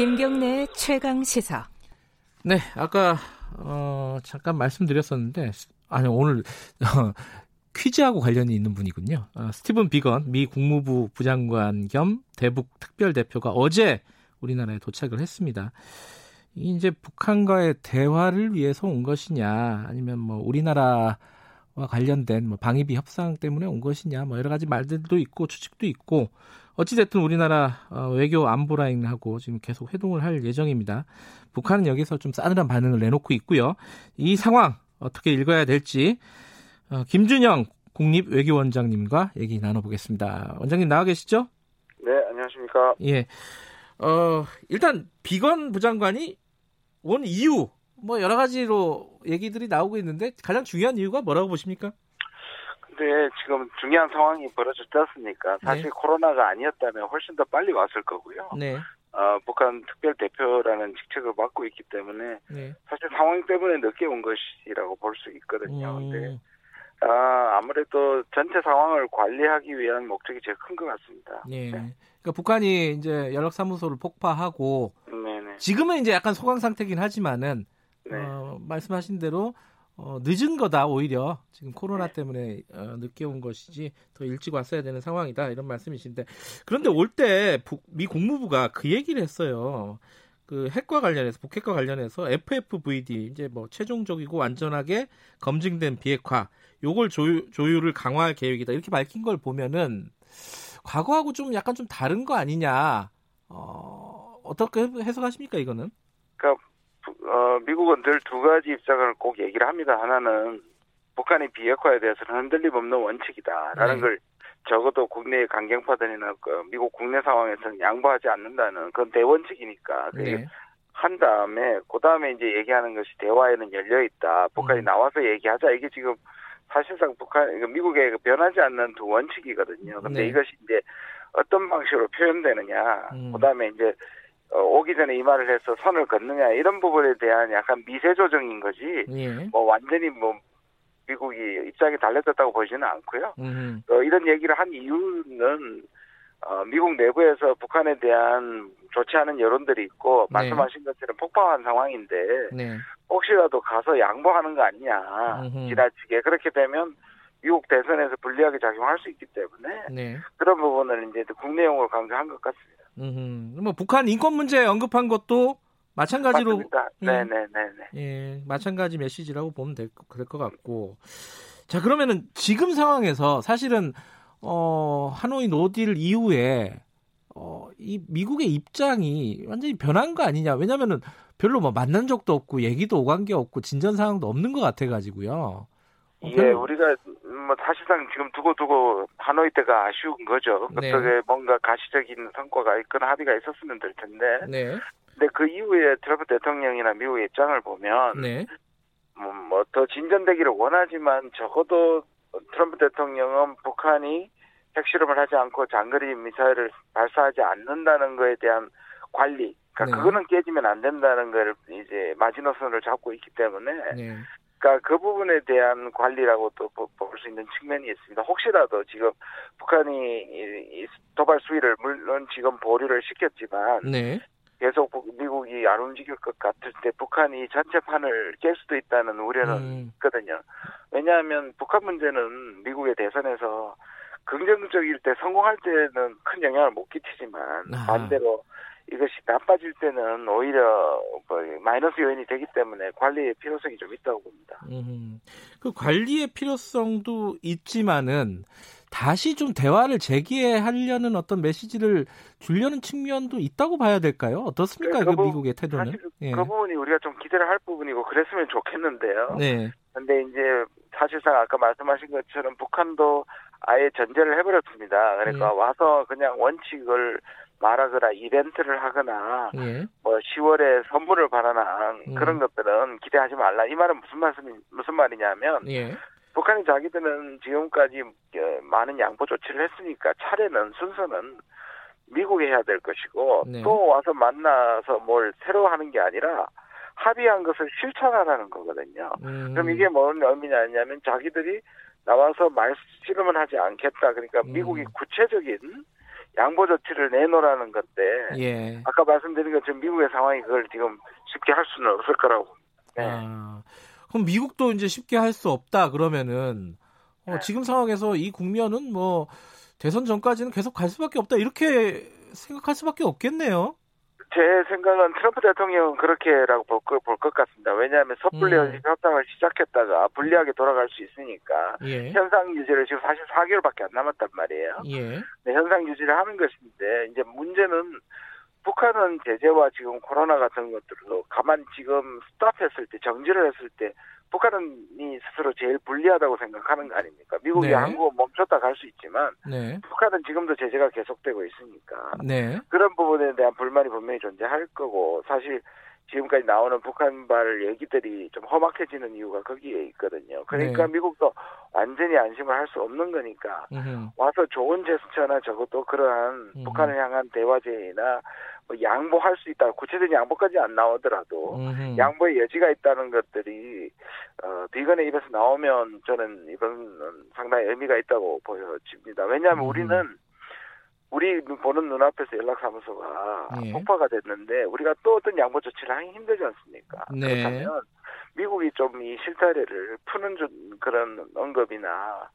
김경래 최강 시사. 네, 아까 어, 잠깐 말씀드렸었는데 아니 오늘 어, 퀴즈하고 관련이 있는 분이군요. 어, 스티븐 비건 미 국무부 부장관 겸 대북 특별 대표가 어제 우리나라에 도착을 했습니다. 이제 북한과의 대화를 위해서 온 것이냐, 아니면 뭐 우리나라와 관련된 뭐 방위비 협상 때문에 온 것이냐, 뭐 여러 가지 말들도 있고 추측도 있고 어찌됐든 우리나라 어, 외교 안보 라인하고 지금 계속 회동을 할 예정입니다. 북한은 여기서 좀 싸늘한 반응을 내놓고 있고요. 이 상황 어떻게 읽어야 될지 어, 김준영 국립외교원장님과 얘기 나눠보겠습니다. 원장님 나와 계시죠? 네, 안녕하십니까. 예. 어, 일단 비건 부장관이 온 이유 뭐 여러 가지로 얘기들이 나오고 있는데 가장 중요한 이유가 뭐라고 보십니까? 근데 지금 중요한 상황이 벌어졌지 않습니까? 사실 네. 코로나가 아니었다면 훨씬 더 빨리 왔을 거고요. 네. 어, 북한 특별 대표라는 직책을 맡고 있기 때문에 네. 사실 상황 때문에 늦게 온 것이라고 볼 수 있거든요. 근데 음, 아, 아무래도 전체 상황을 관리하기 위한 목적이 제일 큰 것 같습니다. 예. 그러니까 북한이 이제 연락사무소를 폭파하고 네네. 지금은 이제 약간 소강 상태긴 하지만은 네. 어, 말씀하신 대로 어, 늦은 거다 오히려 지금 코로나 때문에 어, 늦게 온 것이지 더 일찍 왔어야 되는 상황이다 이런 말씀이신데 그런데 올 때 미 국무부가 그 얘기를 했어요. 그 핵과 관련해서 북핵과 관련해서 FFVD 이제 뭐 최종적이고 완전하게 검증된 비핵화 요걸 조율, 조율을 강화할 계획이다 이렇게 밝힌 걸 보면은 과거하고 좀 약간 좀 다른 거 아니냐 어, 어떻게 해석하십니까 이거는? 어, 미국은 늘 두 가지 입장을 꼭 얘기를 합니다. 하나는 북한의 비핵화에 대해서는 흔들림 없는 원칙이다라는 네. 걸 적어도 국내의 강경파들이나 그 미국 국내 상황에서는 양보하지 않는다는 그건 대원칙이니까 네. 한 다음에 그 다음에 이제 얘기하는 것이 대화에는 열려 있다. 북한이 음. 나와서 얘기하자. 이게 지금 사실상 북한 미국의 그 변하지 않는 두 원칙이거든요. 근데 네. 이것이 이제 어떤 방식으로 표현되느냐. 음. 그다음에 이제 어, 오기 전에 이 말을 해서 선을 긋느냐 이런 부분에 대한 약간 미세 조정인 거지. 예. 뭐 완전히 뭐 미국이 입장이 달라졌다고 보지는 않고요. 음. 어, 이런 얘기를 한 이유는 어, 미국 내부에서 북한에 대한 좋지 않은 여론들이 있고 네. 말씀하신 것처럼 폭파한 상황인데 네. 혹시라도 가서 양보하는 거 아니냐 음흠. 지나치게 그렇게 되면 미국 대선에서 불리하게 작용할 수 있기 때문에 네. 그런 부분을 이제 국내용으로 강조한 것 같습니다. 음. 뭐 북한 인권 문제 언급한 것도 마찬가지로 맞습니다. 예. 네네네 네. 예, 마찬가지 메시지라고 보면 될 것 같고. 자, 그러면은 지금 상황에서 사실은 어, 하노이 no deal 이후에 어, 이 미국의 입장이 완전히 변한 거 아니냐. 왜냐면은 별로 뭐 만난 적도 없고 얘기도 오간 게 없고 진전 상황도 없는 것 같아 가지고요. 어, 별로- 우리가 뭐 사실상 지금 두고두고 하노이 때가 아쉬운 거죠. 네. 그쪽에 뭔가 가시적인 성과가 있거나 합의가 있었으면 될 텐데. 네. 근데 그 이후에 트럼프 대통령이나 미국의 입장을 보면 네. 뭐더 진전되기를 원하지만 적어도 트럼프 대통령은 북한이 핵실험을 하지 않고 장거리 미사일을 발사하지 않는다는 거에 대한 관리, 그러니까 네. 그거는 깨지면 안 된다는 걸 이제 마지노선을 잡고 있기 때문에, 네. 그러니까 그 부분에 대한 관리라고 또 볼 수 있는 측면이 있습니다. 혹시라도 지금 북한이 도발 수위를 물론 지금 보류를 시켰지만 네. 계속 북- 미국이 안 움직일 것 같을 때 북한이 전체판을 깰 수도 있다는 우려는 음. 있거든요. 왜냐하면 북한 문제는 미국의 대선에서 긍정적일 때 성공할 때는 큰 영향을 못 끼치지만 아. 반대로 이것이 나빠질 때는 오히려 뭐 마이너스 요인이 되기 때문에 관리의 필요성이 좀 있다고 봅니다. 음, 그 관리의 필요성도 있지만은 다시 좀 대화를 재개하려는 어떤 메시지를 주려는 측면도 있다고 봐야 될까요? 어떻습니까? 그그 부분- 미국의 태도는? 예. 그 부분이 우리가 좀 기대를 할 부분이고 그랬으면 좋겠는데요. 네. 근데 이제 사실상 아까 말씀하신 것처럼 북한도 아예 전제를 해버렸습니다. 그러니까 예. 와서 그냥 원칙을 말하거나 이벤트를 하거나 예. 뭐 10월에 선물을 바라나 음. 그런 것들은 기대하지 말라. 이 말은 무슨 말씀이 무슨 말이냐면 예. 북한이 자기들은 지금까지 어, 많은 양보 조치를 했으니까 차례는 순서는 미국에 해야 될 것이고 네. 또 와서 만나서 뭘 새로 하는 게 아니라 합의한 것을 실천하라는 거거든요. 음. 그럼 이게 뭔 의미냐면 자기들이 나와서 말 실험을 하지 않겠다. 그러니까 음. 미국이 구체적인 양보 조치를 내놓으라는 건데 예. 아까 말씀드린 것처럼 미국의 상황이 그걸 지금 쉽게 할 수는 없을 거라고. 네. 아, 그럼 미국도 이제 쉽게 할 수 없다 그러면은 어, 네. 지금 상황에서 이 국면은 뭐 대선 전까지는 계속 갈 수밖에 없다 이렇게 생각할 수밖에 없겠네요. 제 생각은 트럼프 대통령은 그렇게라고 볼 것 같습니다. 왜냐하면 섣불리 음. 협상을 시작했다가 불리하게 돌아갈 수 있으니까 예. 현상 유지를 지금 사실 4개월밖에 안 남았단 말이에요. 예. 네, 현상 유지를 하는 것인데 이제 문제는 북한은 제재와 지금 코로나 같은 것들로 가만 지금 스탑했을 때 정지를 했을 때 북한이 스스로 제일 불리하다고 생각하는 거 아닙니까? 미국이 네. 한국은 멈췄다 갈 수 있지만 네. 북한은 지금도 제재가 계속되고 있으니까 네. 그런 부분에 대한 불만이 분명히 존재할 거고 사실 지금까지 나오는 북한발 얘기들이 좀 험악해지는 이유가 거기에 있거든요. 그러니까 네. 미국도 완전히 안심을 할 수 없는 거니까 음흠. 와서 좋은 제스처나 적어도 그러한 음. 북한을 향한 대화제나 뭐 양보할 수 있다. 구체적인 양보까지 안 나오더라도 음흠. 양보의 여지가 있다는 것들이 어, 비건의 입에서 나오면 저는 이번은 상당히 의미가 있다고 보여집니다. 왜냐하면 음. 우리는 우리 보는 눈앞에서 연락사무소가 예. 폭파가 됐는데 우리가 또 어떤 양보 조치를 하기 힘들지 않습니까? 네. 그렇다면 미국이 좀 이 실타래를 푸는 좀 그런 언급이나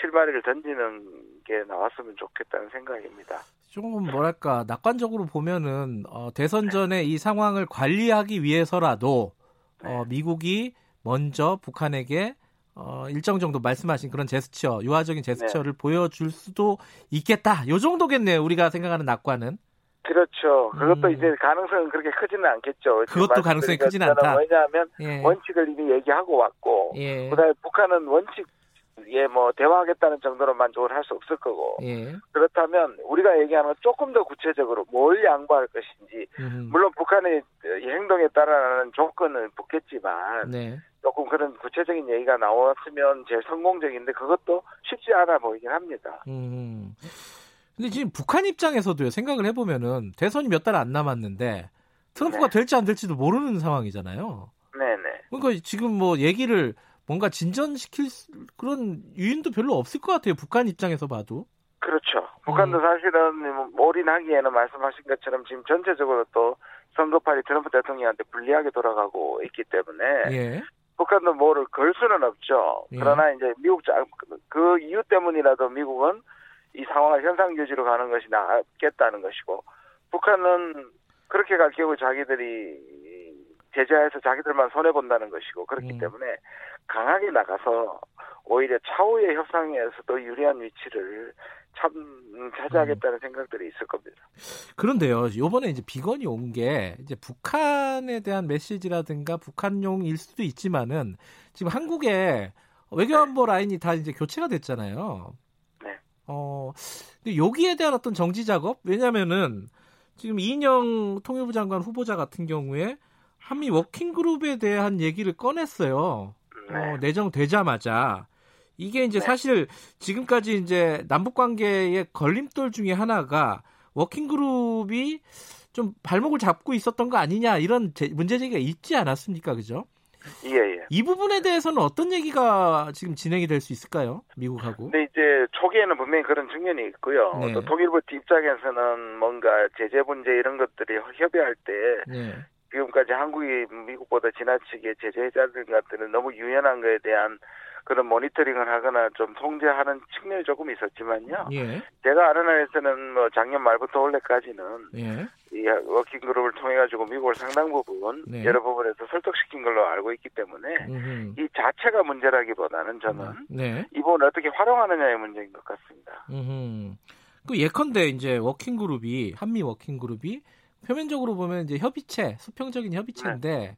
실마리를 던지는 게 나왔으면 좋겠다는 생각입니다. 조금 뭐랄까 낙관적으로 보면은 어, 대선 전에 이 상황을 관리하기 위해서라도 어, 미국이 먼저 북한에게 어, 일정 정도 말씀하신 그런 제스처, 유화적인 제스처를 보여줄 수도 있겠다. 요 정도겠네요. 우리가 생각하는 낙관은. 그렇죠. 그것도 음. 이제 가능성은 그렇게 크지는 않겠죠. 그것도 가능성이 것처럼 않다. 왜냐하면 예. 원칙을 이미 얘기하고 왔고 예. 그다음에 북한은 원칙 에뭐 대화하겠다는 정도로 만족을 할 수 없을 거고 예. 그렇다면 우리가 얘기하는 건 조금 더 구체적으로 뭘 양보할 것인지 음. 물론 북한의 이 행동에 따라는 조건은 붙겠지만 네. 조금 그런 구체적인 얘기가 나왔으면 제일 성공적인데 그것도 쉽지 않아 보이긴 합니다. 음. 근데 지금 북한 입장에서도요, 생각을 해보면은 대선이 몇 달 안 남았는데 트럼프가 네. 될지 안 될지도 모르는 상황이잖아요. 네네. 그러니까 지금 뭐 얘기를 뭔가 진전시킬 수- 그런 유인도 별로 없을 것 같아요. 북한 입장에서 봐도. 그렇죠. 북한도 음. 사실은 뭐 올인하기에는 말씀하신 것처럼 지금 전체적으로 또 선거판이 트럼프 대통령한테 불리하게 돌아가고 있기 때문에 예. 북한도 뭐를 걸 수는 없죠. 예. 그러나 이제 미국 자- 그 이유 때문이라도 미국은 이 상황을 현상 유지로 가는 것이 낫겠다는 것이고 북한은 그렇게 갈 경우 자기들이 제재해서 자기들만 손해 본다는 것이고 그렇기 음. 때문에 강하게 나가서 오히려 차후의 협상에서도 유리한 위치를 참 차지하겠다는 생각들이 있을 겁니다. 그런데요, 요번에 이제 비건이 온 게 이제 북한에 대한 메시지라든가 북한용일 수도 있지만은 지금 한국에 외교안보 라인이 다 이제 교체가 됐잖아요. 네. 어, 근데 여기에 대한 어떤 정지 작업? 왜냐면은 지금 이인영 통일부 장관 후보자 같은 경우에 한미 working group에 대한 얘기를 꺼냈어요. 네. 어, 내정되자마자 이게 이제 네. 사실 지금까지 이제 남북 관계의 걸림돌 중에 하나가 working group이 좀 발목을 잡고 있었던 거 아니냐 이런 제- 문제 제기가 있지 않았습니까, 그죠? 예, 예. 이 부분에 대해서는 어떤 얘기가 지금 진행이 될 수 있을까요, 미국하고? 근데 이제 초기에는 분명히 그런 측면이 있고요. 네. 또 통일부 입장에서는 뭔가 제재 문제 이런 것들이 협의할 때 네, 지금까지 한국이 미국보다 지나치게 제재 해제하는 것들은 너무 유연한 거에 대한 그런 모니터링을 하거나 좀 통제하는 측면이 조금 있었지만요. 예, 제가 아는 한에서는 뭐 작년 말부터 올해까지는 예, 이 working group을 통해 가지고 미국을 상당 부분 네. 여러 부분에서 설득시킨 걸로 알고 있기 때문에 음흠. 이 자체가 문제라기보다는 저는 네, 이 부분을 어떻게 활용하느냐의 문제인 것 같습니다. 음흠. 그 예컨대 이제 working group이 한미 working group이 표면적으로 보면 이제 협의체, 수평적인 협의체인데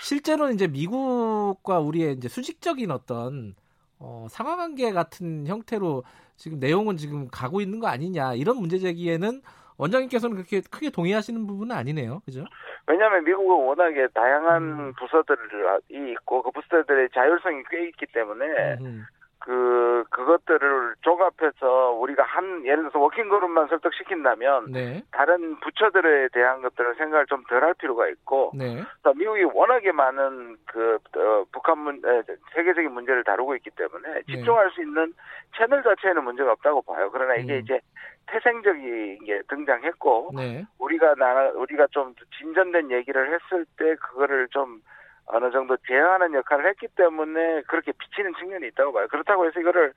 실제로는 이제 미국과 우리의 이제 수직적인 어떤 어, 상하관계 같은 형태로 지금 내용은 지금 가고 있는 거 아니냐 이런 문제 제기에는 원장님께서는 그렇게 크게 동의하시는 부분은 아니네요, 그죠? 왜냐하면 미국은 워낙에 다양한 음. 부서들이 있고 그 부서들의 자율성이 꽤 있기 때문에 음흠. 그 그것들을 종합해서 우리가 한 예를 들어서 워킹 그룹만 설득시킨다면 네. 다른 부처들에 대한 것들을 생각을 좀 덜 할 필요가 있고 네. 또 미국이 워낙에 많은 그 어, 북한 문 에, 세계적인 문제를 다루고 있기 때문에 집중할 수 있는 채널 자체에는 문제가 없다고 봐요. 그러나 이게 음. 이제 태생적인 게 등장했고 네. 우리가 나 우리가 좀 진전된 얘기를 했을 때 그거를 좀 어느 정도 제어하는 역할을 했기 때문에 그렇게 비치는 측면이 있다고 봐요. 그렇다고 해서 이거를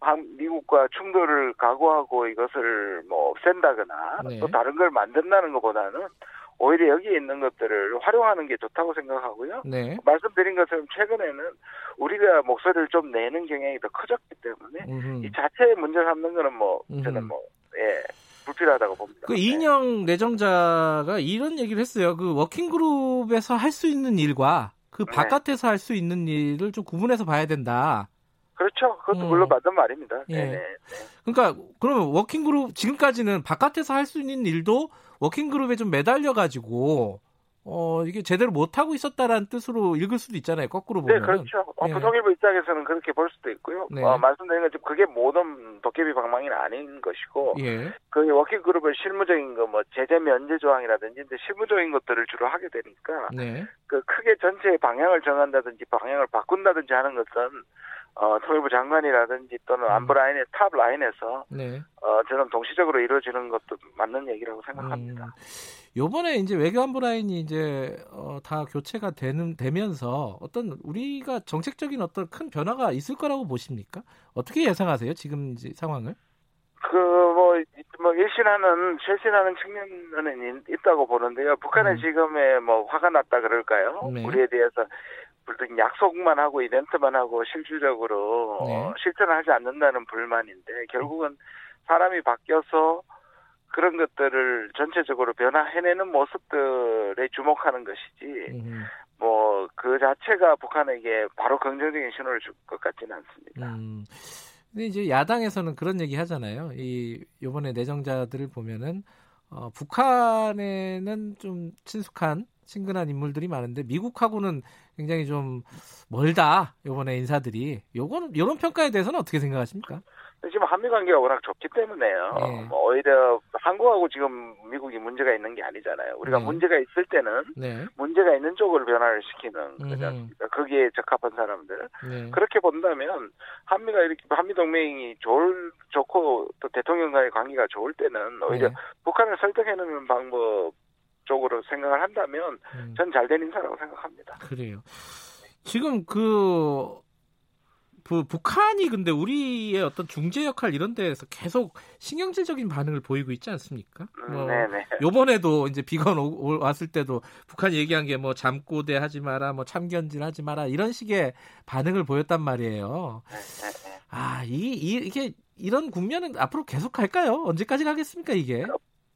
한- 미국과 충돌을 각오하고 이것을 뭐 없앤다거나 네. 또 다른 걸 만든다는 것보다는 오히려 여기에 있는 것들을 활용하는 게 좋다고 생각하고요. 네. 말씀드린 것처럼 최근에는 우리가 목소리를 좀 내는 경향이 더 커졌기 때문에 음흠. 이 자체를 문제 삼는 거는 뭐. 저는 뭐 예, 불필요하다고 봅니다. 그 네. 이인영 내정자가 이런 얘기를 했어요. 그 working group에서 할 수 있는 일과 그 네. 바깥에서 할 수 있는 일을 좀 구분해서 봐야 된다. 그렇죠. 그것도 음. 물론 맞는 말입니다. 예. 네네. 그러니까 그러면 working group 지금까지는 바깥에서 할 수 있는 일도 working group에 좀 매달려 가지고 어 이게 제대로 못 하고 있었다라는 뜻으로 읽을 수도 있잖아요. 거꾸로 네, 보면. 그렇죠. 어, 예. 통일부 입장에서는 그렇게 볼 수도 있고요. 네. 어, 말씀드린 것처럼 그게 모든 도깨비 방망이는 아닌 것이고, 예. 그 working group을 실무적인 거, 뭐 제재 면제 조항이라든지 이제 실무적인 것들을 주로 하게 되니까, 네. 그 크게 전체의 방향을 정한다든지 방향을 바꾼다든지 하는 것은 어, 통일부 장관이라든지 또는 음. 안보 라인의 top line에서 네. 어, 저는 동시적으로 이루어지는 것도 맞는 얘기라고 생각합니다. 음, 요번에 이제 외교안보 라인이 이제 어, 다 교체가 되는 되면서 어떤 우리가 정책적인 어떤 큰 변화가 있을 거라고 보십니까? 어떻게 예상하세요? 지금 상황을? 그, 뭐, 뭐, 일신하는, 쇄신하는 측면은 있- 있다고 보는데요. 북한은 음. 지금에 뭐, 화가 났다 그럴까요? 네. 우리에 대해서, 불등 약속만 하고, 이벤트만 하고, 실질적으로, 네. 어, 실천을 하지 않는다는 불만인데, 결국은 사람이 바뀌어서 그런 것들을 전체적으로 변화해내는 모습들에 주목하는 것이지, 음, 뭐, 그 자체가 북한에게 바로 긍정적인 신호를 줄 것 같지는 않습니다. 음. 근데 이제 야당에서는 그런 얘기 하잖아요. 이 요번에 내정자들을 보면은 어, 북한에는 좀 친숙한 친근한 인물들이 많은데 미국하고는 굉장히 좀 멀다. 요번에 인사들이. 요거는 요런 평가에 대해서는 어떻게 생각하십니까? 지금 한미 관계가 워낙 좋기 때문에요. 예. 뭐 오히려 한국하고 지금 미국이 문제가 있는 게 아니잖아요. 우리가 네. 문제가 있을 때는 네. 문제가 있는 쪽으로 변화를 시키는 거지 음흠. 않습니까? 거기에 적합한 사람들. 네. 그렇게 본다면 한미가 이렇게 한미 동맹이 좋을 좋고 또 대통령과의 관계가 좋을 때는 오히려 네. 북한을 설득해내는 방법 쪽으로 생각을 한다면 음, 전잘 된 인사라고 생각합니다. 그래요. 지금 그, 그 북한이 근데 우리의 어떤 중재 역할 이런 데에서 계속 신경질적인 반응을 보이고 있지 않습니까? 음, 뭐 네네. 요번에도 이제 비건 오- 오- 왔을 때도 북한이 얘기한 게 뭐 잠꼬대 하지 마라, 뭐 참견질 하지 마라 이런 식의 반응을 보였단 말이에요. 네, 네, 네. 아, 이, 이 이게 이런 국면은 앞으로 계속 갈까요? 언제까지 가겠습니까 이게?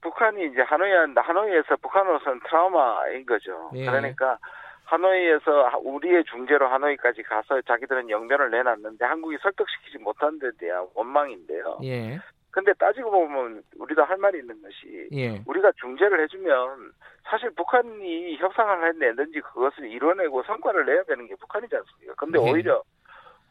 북한이 이제 하노이 하노이에서 북한으로서는 트라우마인 거죠. 예. 그러니까 하노이에서 우리의 중재로 하노이까지 가서 자기들은 영변을 내놨는데 한국이 설득시키지 못한 데 대한 원망인데요. 예, 근데 따지고 보면 우리도 할 말이 있는 것이 예, 우리가 중재를 해주면 사실 북한이 협상을 해내든지 그것을 이뤄내고 성과를 내야 되는 게 북한이지 않습니까? 근데 네. 오히려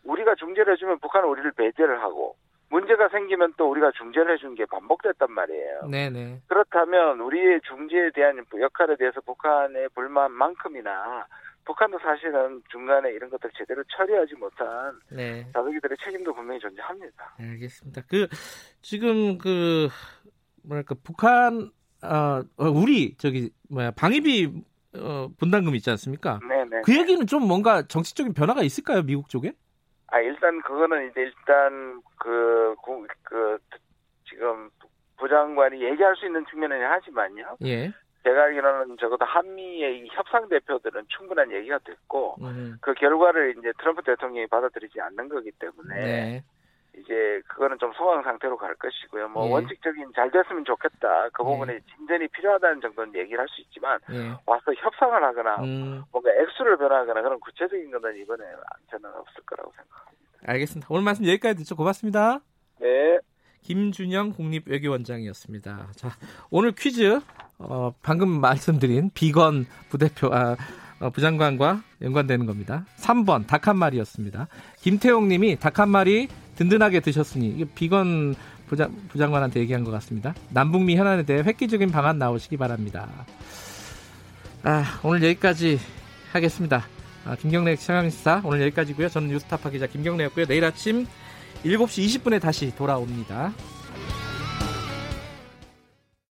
우리가 중재를 해주면 북한은 우리를 배제를 하고 문제가 생기면 또 우리가 중재를 해준 게 반복됐단 말이에요. 네, 네, 그렇다면 우리의 중재에 대한 역할에 대해서 북한의 불만만큼이나 북한도 사실은 중간에 이런 것들 제대로 처리하지 못한 네. 자석이들의 책임도 분명히 존재합니다. 알겠습니다. 그 지금 그 뭐랄까 북한 어, 어, 우리 저기 뭐야 방위비 어, 분담금 있지 않습니까? 네네. 그 얘기는 좀 뭔가 정치적인 변화가 있을까요 미국 쪽에? 아 일단 그거는 이제 일단 그, 구- 그 지금 부장관이 얘기할 수 있는 측면은 하지만요. 예. 제가 알기로는 적어도 한미의 이 협상 대표들은 충분한 얘기가 됐고 음, 그 결과를 이제 트럼프 대통령이 받아들이지 않는 거기 때문에 네. 이제 그거는 좀 소강 상태로 갈 것이고요. 뭐 예. 원칙적인 잘 됐으면 좋겠다. 그 예. 부분에 진전이 필요하다는 정도는 얘기를 할 수 있지만 예. 와서 협상을 하거나 음, 뭔가 액수를 변화하거나 그런 구체적인 것은 이번에 저는 없을 거라고 생각합니다. 알겠습니다. 오늘 말씀 여기까지 듣죠. 고맙습니다. 네. 김준영 국립외교원장이었습니다. 자, 오늘 퀴즈 어, 방금 말씀드린 비건 부대표 아, 어, 부장관과 연관되는 겁니다. 3번 닭 한 마리였습니다. 김태용 님이 닭 한 마리 든든하게 드셨으니 비건 부장, 부장관한테 얘기한 것 같습니다. 남북미 현안에 대해 획기적인 방안 나오시기 바랍니다. 아, 오늘 여기까지 하겠습니다. 아, 김경래 최강시사 오늘 여기까지고요. 저는 뉴스타파 기자 김경래였고요. 내일 아침 7시 20분에 다시 돌아옵니다.